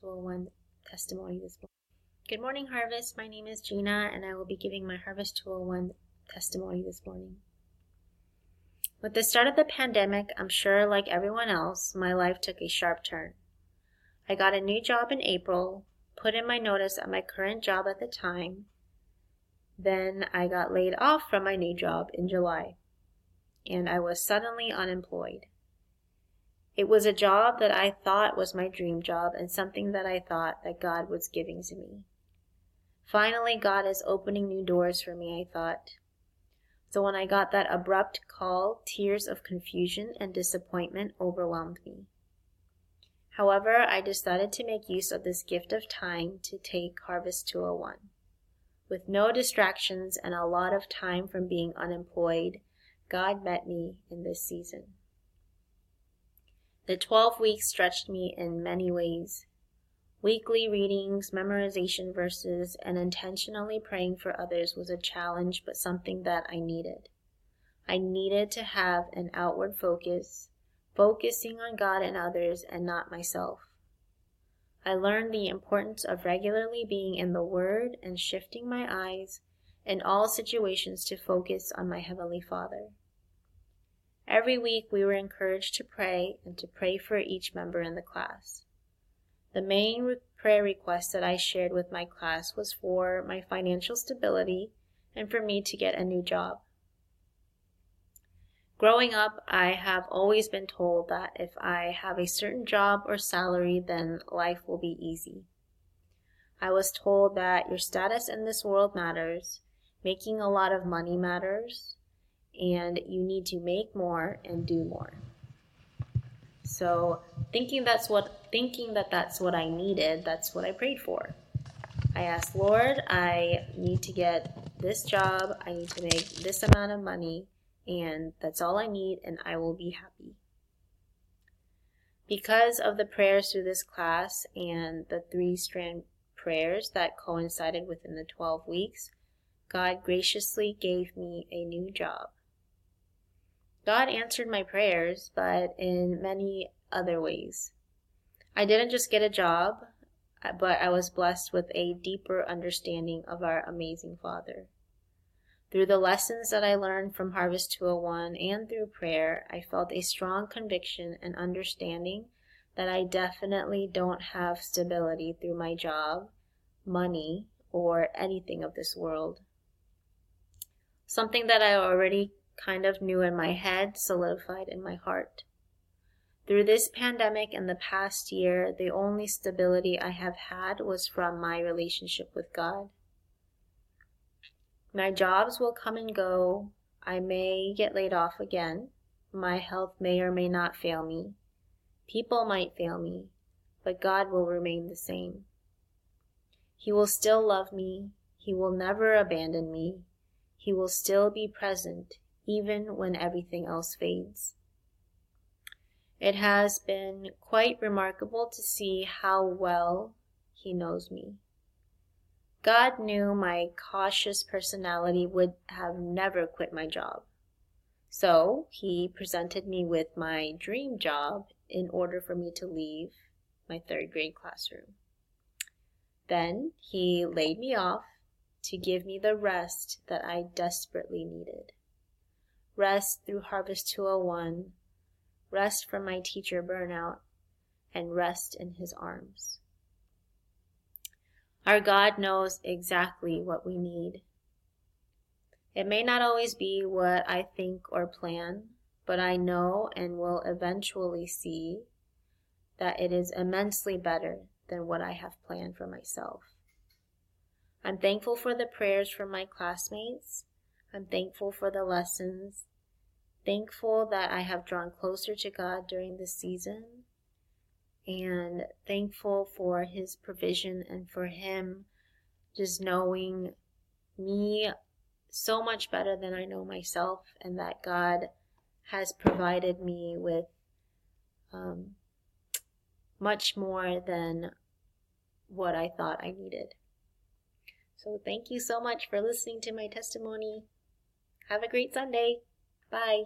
201 testimony this morning. Good morning, Harvest. My name is Gina, and I will be giving my Harvest 201 testimony this morning. With the start of the pandemic, I'm sure, like everyone else, my life took a sharp turn. I got a new job in April, put in my notice at my current job at the time. Then I got laid off from my new job in July, and I was suddenly unemployed. It was a job that I thought was my dream job and something that I thought that God was giving to me. Finally, God is opening new doors for me, I thought. So when I got that abrupt call, tears of confusion and disappointment overwhelmed me. However, I decided to make use of this gift of time to take Harvest 201. With no distractions and a lot of time from being unemployed, God met me in this season. The 12 weeks stretched me in many ways. Weekly readings, memorization verses, and intentionally praying for others was a challenge, but something that I needed. I needed to have an outward focus, focusing on God and others and not myself. I learned the importance of regularly being in the Word and shifting my eyes in all situations to focus on my Heavenly Father. Every week we were encouraged to pray and to pray for each member in the class. The main re- prayer request that I shared with my class was for my financial stability and for me to get a new job. Growing up, I have always been told that if I have a certain job or salary, then life will be easy. I was told that your status in this world matters, making a lot of money matters, and you need to make more and do more. So, thinking that's what thinking that that's what I needed, that's what I prayed for. I asked, "Lord, I need to get this job, I need to make this amount of money, and that's all I need and I will be happy." Because of the prayers through this class and the three strand prayers that coincided within the 12 weeks, God graciously gave me a new job. God answered my prayers, but in many other ways. I didn't just get a job, uh, but I was blessed with a deeper understanding of our amazing Father. Through the lessons that I learned from Harvest 201 and through prayer, I felt a strong conviction and understanding that I definitely don't have stability through my job, money, or anything of this world. Something that I already kind of knew in my head, solidified in my heart. Through this pandemic and the past year, the only stability I have had was from my relationship with God. My jobs will come and go. I may get laid off again. My health may or may not fail me. People might fail me, but God will remain the same. He will still love me. He will never abandon me. He will still be present even when everything else fades. It has been quite remarkable to see how well he knows me. God knew my cautious personality would have never quit my job. So he presented me with my dream job in order for me to leave my third grade classroom. Then he laid me off to give me the rest that I desperately needed rest through Harvest 201, rest from my teacher burnout, and rest in his arms. Our God knows exactly what we need. It may not always be what I think or plan, but I know and will eventually see that it is immensely better than what I have planned for myself. I'm thankful for the prayers from my classmates I'm thankful for the lessons, thankful that I have drawn closer to God during this season, and thankful for His provision and for Him just knowing me so much better than I know myself, and that God has provided me with um, much more than what I thought I needed. So, thank you so much for listening to my testimony. Have a great Sunday. Bye.